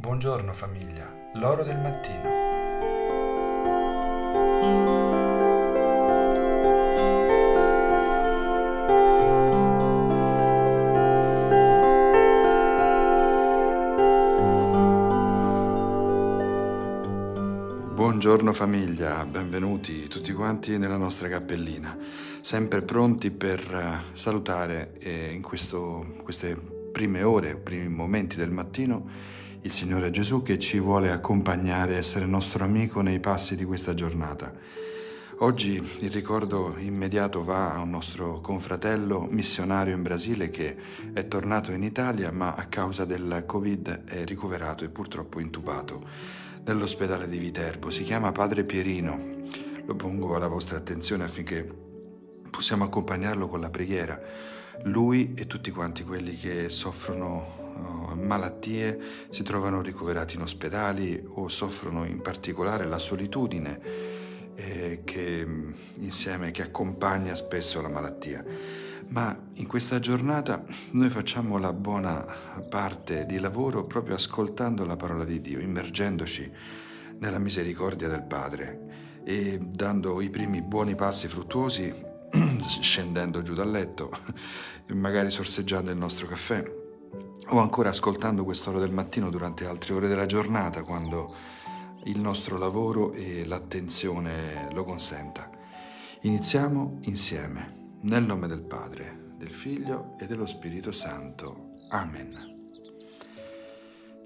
Buongiorno famiglia, l'oro del mattino. Buongiorno famiglia, benvenuti tutti quanti nella nostra cappellina, sempre pronti per eh, salutare eh, in questo, queste prime ore, primi momenti del mattino il Signore Gesù che ci vuole accompagnare, essere nostro amico nei passi di questa giornata. Oggi il ricordo immediato va a un nostro confratello missionario in Brasile che è tornato in Italia ma a causa del Covid è ricoverato e purtroppo intubato nell'ospedale di Viterbo. Si chiama Padre Pierino. Lo pongo alla vostra attenzione affinché possiamo accompagnarlo con la preghiera. Lui e tutti quanti quelli che soffrono malattie si trovano ricoverati in ospedali o soffrono in particolare la solitudine eh, che insieme che accompagna spesso la malattia. Ma in questa giornata noi facciamo la buona parte di lavoro proprio ascoltando la parola di Dio, immergendoci nella misericordia del Padre e dando i primi buoni passi fruttuosi, scendendo giù dal letto, magari sorseggiando il nostro caffè o ancora ascoltando quest'ora del mattino durante altre ore della giornata quando il nostro lavoro e l'attenzione lo consenta. Iniziamo insieme, nel nome del Padre, del Figlio e dello Spirito Santo. Amen.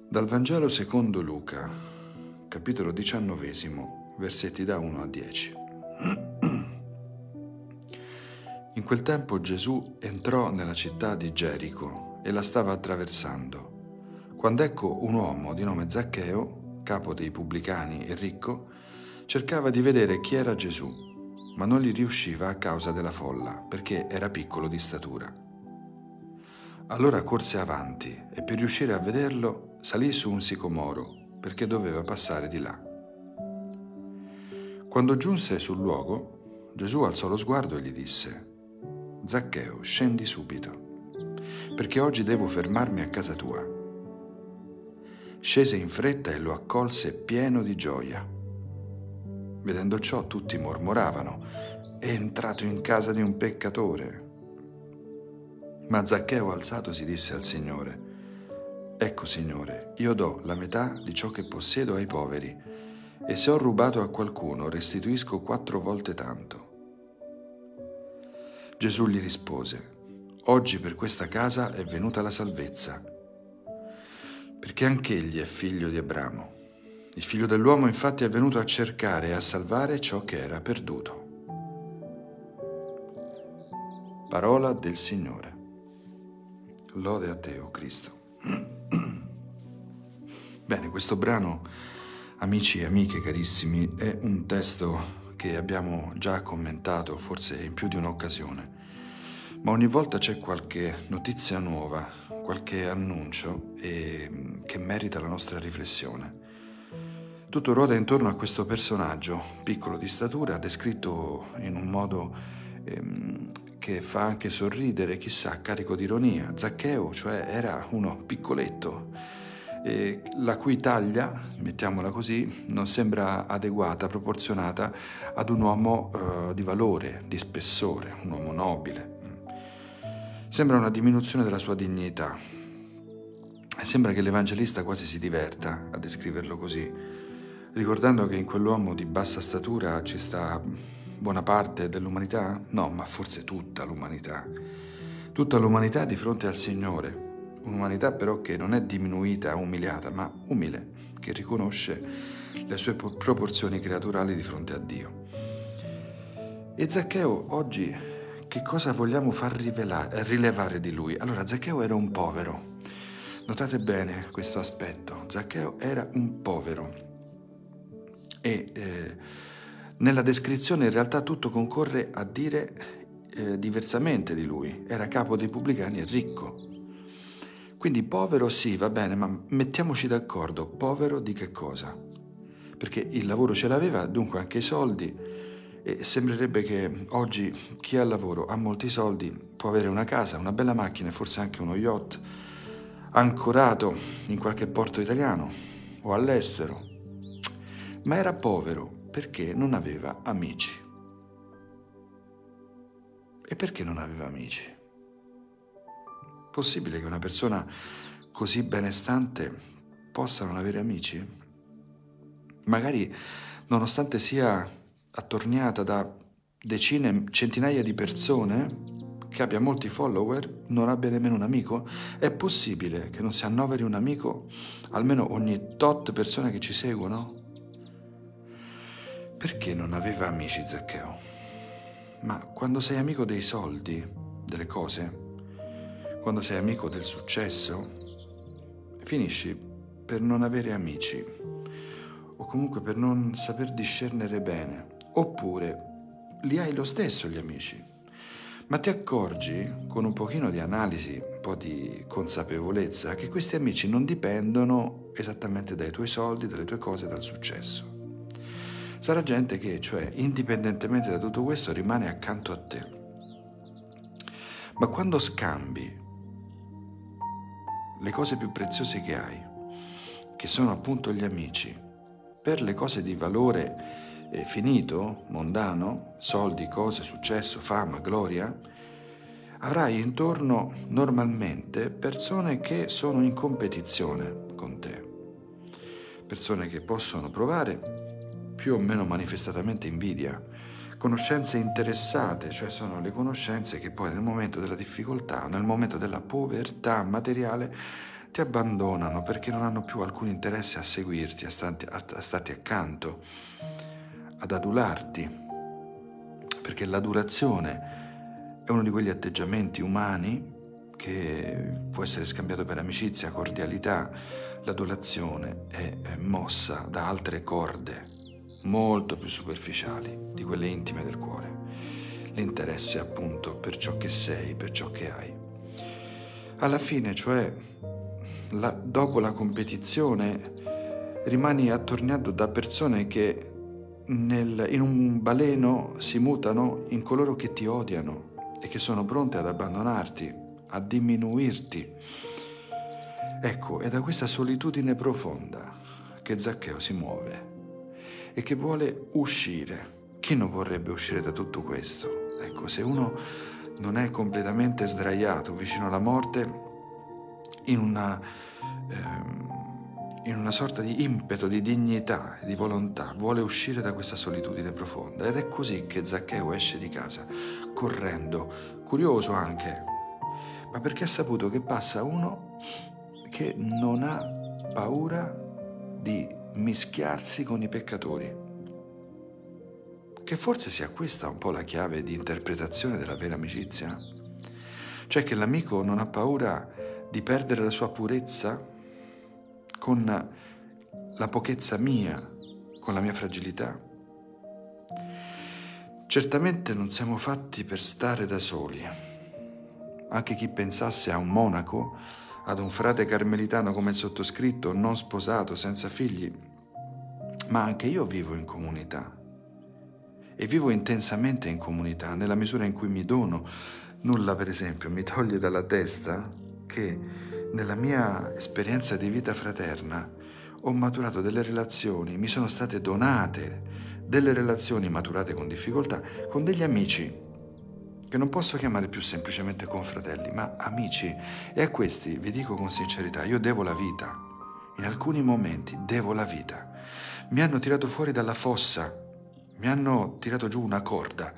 Dal Vangelo secondo Luca, capitolo diciannovesimo, versetti da 1 a 10. In quel tempo Gesù entrò nella città di Gerico e la stava attraversando, quando ecco un uomo di nome Zaccheo, capo dei pubblicani e ricco, cercava di vedere chi era Gesù, ma non gli riusciva a causa della folla, perché era piccolo di statura. Allora corse avanti e per riuscire a vederlo salì su un sicomoro, perché doveva passare di là. Quando giunse sul luogo, Gesù alzò lo sguardo e gli disse, Zaccheo, scendi subito perché oggi devo fermarmi a casa tua. Scese in fretta e lo accolse pieno di gioia. Vedendo ciò tutti mormoravano, è entrato in casa di un peccatore. Ma Zaccheo alzatosi disse al Signore, Ecco Signore, io do la metà di ciò che possiedo ai poveri, e se ho rubato a qualcuno restituisco quattro volte tanto. Gesù gli rispose, Oggi per questa casa è venuta la salvezza, perché anch'egli è figlio di Abramo. Il figlio dell'uomo infatti è venuto a cercare e a salvare ciò che era perduto. Parola del Signore. Lode a te, o oh Cristo. Bene, questo brano, amici e amiche carissimi, è un testo che abbiamo già commentato forse in più di un'occasione ma ogni volta c'è qualche notizia nuova, qualche annuncio e, che merita la nostra riflessione. Tutto ruota intorno a questo personaggio, piccolo di statura, descritto in un modo ehm, che fa anche sorridere, chissà, carico di ironia. Zaccheo, cioè, era uno piccoletto, eh, la cui taglia, mettiamola così, non sembra adeguata, proporzionata ad un uomo eh, di valore, di spessore, un uomo nobile. Sembra una diminuzione della sua dignità. Sembra che l'Evangelista quasi si diverta a descriverlo così, ricordando che in quell'uomo di bassa statura ci sta buona parte dell'umanità? No, ma forse tutta l'umanità. Tutta l'umanità di fronte al Signore. Un'umanità però che non è diminuita, umiliata, ma umile, che riconosce le sue proporzioni creaturali di fronte a Dio. E Zaccheo oggi che cosa vogliamo far rivelare, rilevare di lui? Allora, Zaccheo era un povero. Notate bene questo aspetto. Zaccheo era un povero. E eh, nella descrizione in realtà tutto concorre a dire eh, diversamente di lui. Era capo dei pubblicani e ricco. Quindi povero sì, va bene, ma mettiamoci d'accordo. Povero di che cosa? Perché il lavoro ce l'aveva, dunque anche i soldi e sembrerebbe che oggi chi ha lavoro ha molti soldi, può avere una casa, una bella macchina e forse anche uno yacht, ancorato in qualche porto italiano o all'estero, ma era povero perché non aveva amici. E perché non aveva amici? Possibile che una persona così benestante possa non avere amici? Magari, nonostante sia attorniata da decine, centinaia di persone, che abbia molti follower, non abbia nemmeno un amico? È possibile che non si annoveri un amico almeno ogni tot persone che ci seguono? Perché non aveva amici Zaccheo? Ma quando sei amico dei soldi, delle cose, quando sei amico del successo, finisci per non avere amici o comunque per non saper discernere bene, oppure li hai lo stesso gli amici ma ti accorgi, con un pochino di analisi, un po' di consapevolezza, che questi amici non dipendono esattamente dai tuoi soldi, dalle tue cose, dal successo. Sarà gente che, cioè, indipendentemente da tutto questo, rimane accanto a te. Ma quando scambi le cose più preziose che hai, che sono appunto gli amici, per le cose di valore eh, finito, mondano, soldi, cose, successo, fama, gloria, avrai intorno normalmente persone che sono in competizione con te, persone che possono provare più o meno manifestatamente invidia, conoscenze interessate, cioè sono le conoscenze che poi nel momento della difficoltà, nel momento della povertà materiale, ti abbandonano perché non hanno più alcun interesse a seguirti, a starti, a starti accanto ad adularti, perché l'adulazione è uno di quegli atteggiamenti umani che può essere scambiato per amicizia, cordialità. L'adulazione è mossa da altre corde molto più superficiali di quelle intime del cuore. L'interesse appunto per ciò che sei, per ciò che hai. Alla fine, cioè, la, dopo la competizione, rimani attorniato da persone che nel, in un baleno si mutano in coloro che ti odiano e che sono pronti ad abbandonarti, a diminuirti. Ecco, è da questa solitudine profonda che Zaccheo si muove e che vuole uscire. Chi non vorrebbe uscire da tutto questo? Ecco, se uno non è completamente sdraiato vicino alla morte, in una... Ehm, in una sorta di impeto di dignità di volontà, vuole uscire da questa solitudine profonda. Ed è così che Zaccheo esce di casa, correndo, curioso anche, ma perché ha saputo che passa uno che non ha paura di mischiarsi con i peccatori. Che forse sia questa un po' la chiave di interpretazione della vera amicizia. Cioè che l'amico non ha paura di perdere la sua purezza con la pochezza mia, con la mia fragilità. Certamente non siamo fatti per stare da soli. Anche chi pensasse a un monaco, ad un frate carmelitano come il sottoscritto, non sposato, senza figli, ma anche io vivo in comunità. E vivo intensamente in comunità, nella misura in cui mi dono. Nulla, per esempio, mi toglie dalla testa che nella mia esperienza di vita fraterna ho maturato delle relazioni, mi sono state donate delle relazioni maturate con difficoltà con degli amici che non posso chiamare più semplicemente confratelli, ma amici. E a questi vi dico con sincerità, io devo la vita. In alcuni momenti devo la vita. Mi hanno tirato fuori dalla fossa, mi hanno tirato giù una corda,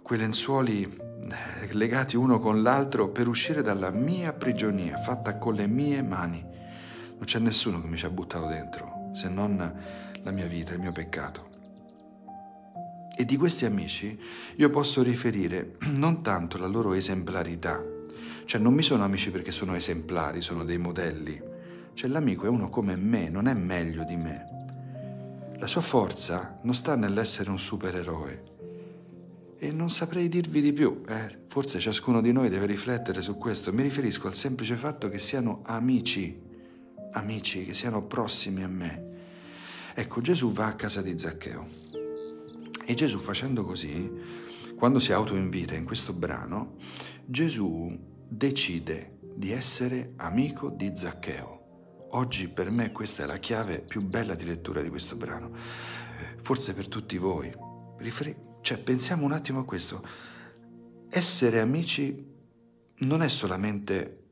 quei lenzuoli eh, legati uno con l'altro per uscire dalla mia prigionia fatta con le mie mani. Non c'è nessuno che mi ci ha buttato dentro, se non la mia vita, il mio peccato. E di questi amici io posso riferire non tanto la loro esemplarità, cioè non mi sono amici perché sono esemplari, sono dei modelli, cioè l'amico è uno come me, non è meglio di me. La sua forza non sta nell'essere un supereroe, e non saprei dirvi di più, eh, forse ciascuno di noi deve riflettere su questo. Mi riferisco al semplice fatto che siano amici, amici, che siano prossimi a me. Ecco, Gesù va a casa di Zaccheo e Gesù facendo così, quando si autoinvita in questo brano, Gesù decide di essere amico di Zaccheo. Oggi per me questa è la chiave più bella di lettura di questo brano. Forse per tutti voi. Cioè, pensiamo un attimo a questo. Essere amici non è solamente,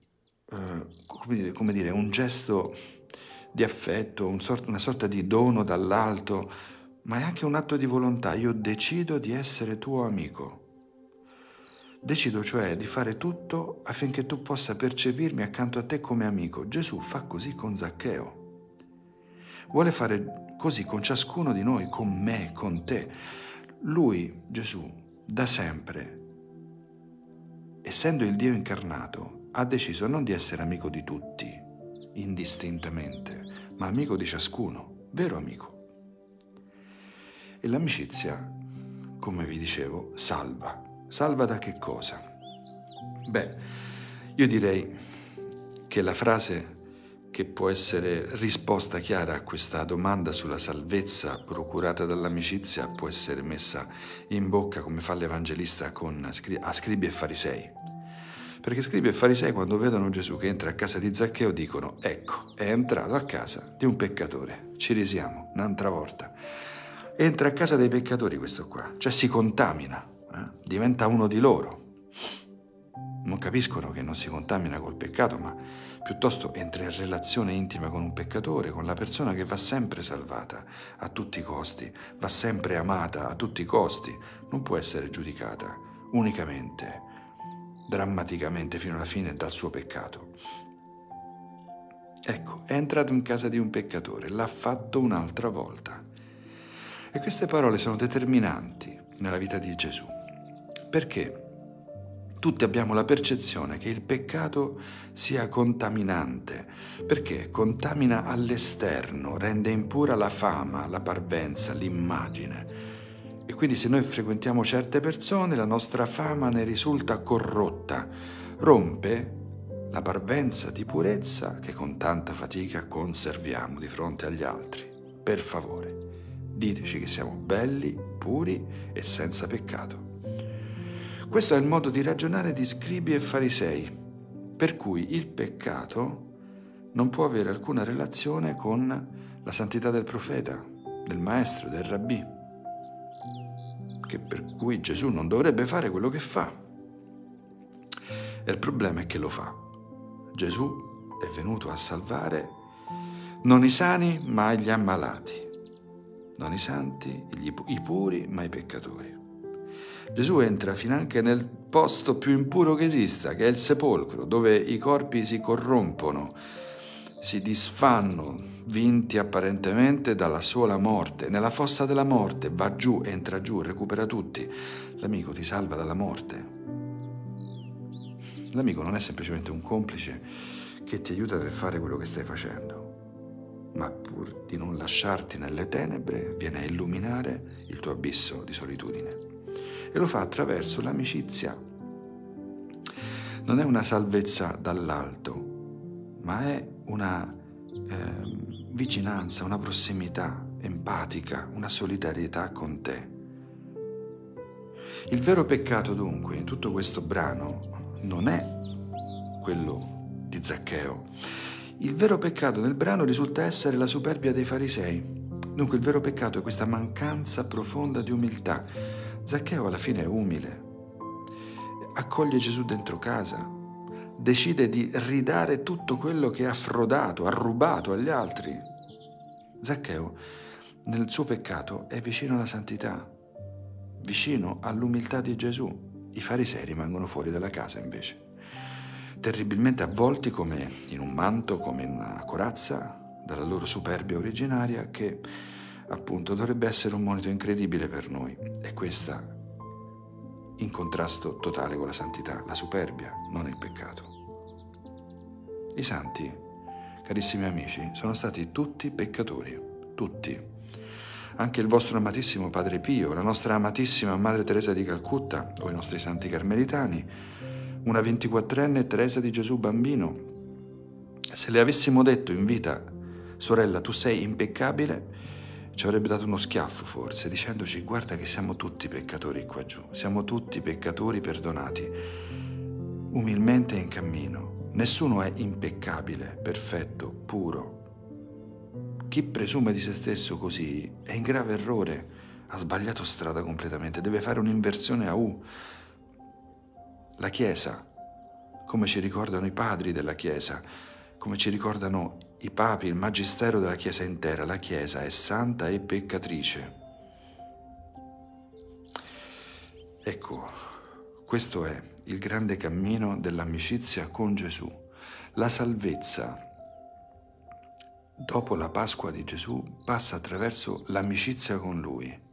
eh, come, dire, come, dire, un gesto di affetto, un sort- una sorta di dono dall'alto, ma è anche un atto di volontà. Io decido di essere tuo amico. Decido cioè di fare tutto affinché tu possa percepirmi accanto a te come amico. Gesù fa così con Zaccheo. Vuole fare così con ciascuno di noi, con me, con te. Lui, Gesù, da sempre, essendo il Dio incarnato, ha deciso non di essere amico di tutti, indistintamente, ma amico di ciascuno, vero amico. E l'amicizia, come vi dicevo, salva. Salva da che cosa? Beh, io direi che la frase che può essere risposta chiara a questa domanda sulla salvezza procurata dall'amicizia può essere messa in bocca come fa l'Evangelista con, a scribi e farisei. Perché scribi e farisei quando vedono Gesù che entra a casa di Zaccheo dicono ecco, è entrato a casa di un peccatore, ci risiamo un'altra volta. Entra a casa dei peccatori questo qua, cioè si contamina, eh? diventa uno di loro. Non capiscono che non si contamina col peccato, ma piuttosto entra in relazione intima con un peccatore, con la persona che va sempre salvata a tutti i costi, va sempre amata a tutti i costi, non può essere giudicata unicamente, drammaticamente fino alla fine dal suo peccato. Ecco, è entrato in casa di un peccatore, l'ha fatto un'altra volta. E queste parole sono determinanti nella vita di Gesù. Perché? tutti abbiamo la percezione che il peccato sia contaminante, perché contamina all'esterno, rende impura la fama, la parvenza, l'immagine. E quindi se noi frequentiamo certe persone, la nostra fama ne risulta corrotta, rompe la parvenza di purezza che con tanta fatica conserviamo di fronte agli altri. Per favore, diteci che siamo belli, puri e senza peccato. Questo è il modo di ragionare di scribi e farisei, per cui il peccato non può avere alcuna relazione con la santità del profeta, del maestro, del rabbì, che per cui Gesù non dovrebbe fare quello che fa. E il problema è che lo fa. Gesù è venuto a salvare non i sani, ma gli ammalati, non i santi, i puri, ma i peccatori. Gesù entra finanche nel posto più impuro che esista, che è il sepolcro, dove i corpi si corrompono, si disfanno, vinti apparentemente dalla sola morte. Nella fossa della morte va giù, entra giù, recupera tutti. L'amico ti salva dalla morte. L'amico non è semplicemente un complice che ti aiuta nel fare quello che stai facendo, ma pur di non lasciarti nelle tenebre viene a illuminare il tuo abisso di solitudine e lo fa attraverso l'amicizia. Non è una salvezza dall'alto, ma è una eh, vicinanza, una prossimità empatica, una solidarietà con te. Il vero peccato dunque in tutto questo brano non è quello di Zaccheo. Il vero peccato nel brano risulta essere la superbia dei farisei. Dunque il vero peccato è questa mancanza profonda di umiltà Zaccheo alla fine è umile, accoglie Gesù dentro casa, decide di ridare tutto quello che ha frodato, ha rubato agli altri. Zaccheo nel suo peccato è vicino alla santità, vicino all'umiltà di Gesù. I farisei rimangono fuori dalla casa invece, terribilmente avvolti come in un manto, come in una corazza, dalla loro superbia originaria che appunto dovrebbe essere un monito incredibile per noi. È questa in contrasto totale con la santità, la superbia, non il peccato. I santi, carissimi amici, sono stati tutti peccatori, tutti. Anche il vostro amatissimo Padre Pio, la nostra amatissima Madre Teresa di Calcutta o i nostri santi carmelitani, una 24enne Teresa di Gesù bambino. Se le avessimo detto in vita, sorella, tu sei impeccabile, ci avrebbe dato uno schiaffo forse, dicendoci guarda che siamo tutti peccatori qua giù, siamo tutti peccatori perdonati, umilmente in cammino, Nessuno è impeccabile, perfetto, puro. Chi presume di se stesso così è in grave errore, ha sbagliato strada completamente, deve fare un'inversione a U. La Chiesa, come ci ricordano i padri della Chiesa, come ci ricordano i papi, il magistero della Chiesa intera, la Chiesa è santa e peccatrice. Ecco, questo è il grande cammino dell'amicizia con Gesù. La salvezza dopo la Pasqua di Gesù passa attraverso l'amicizia con Lui.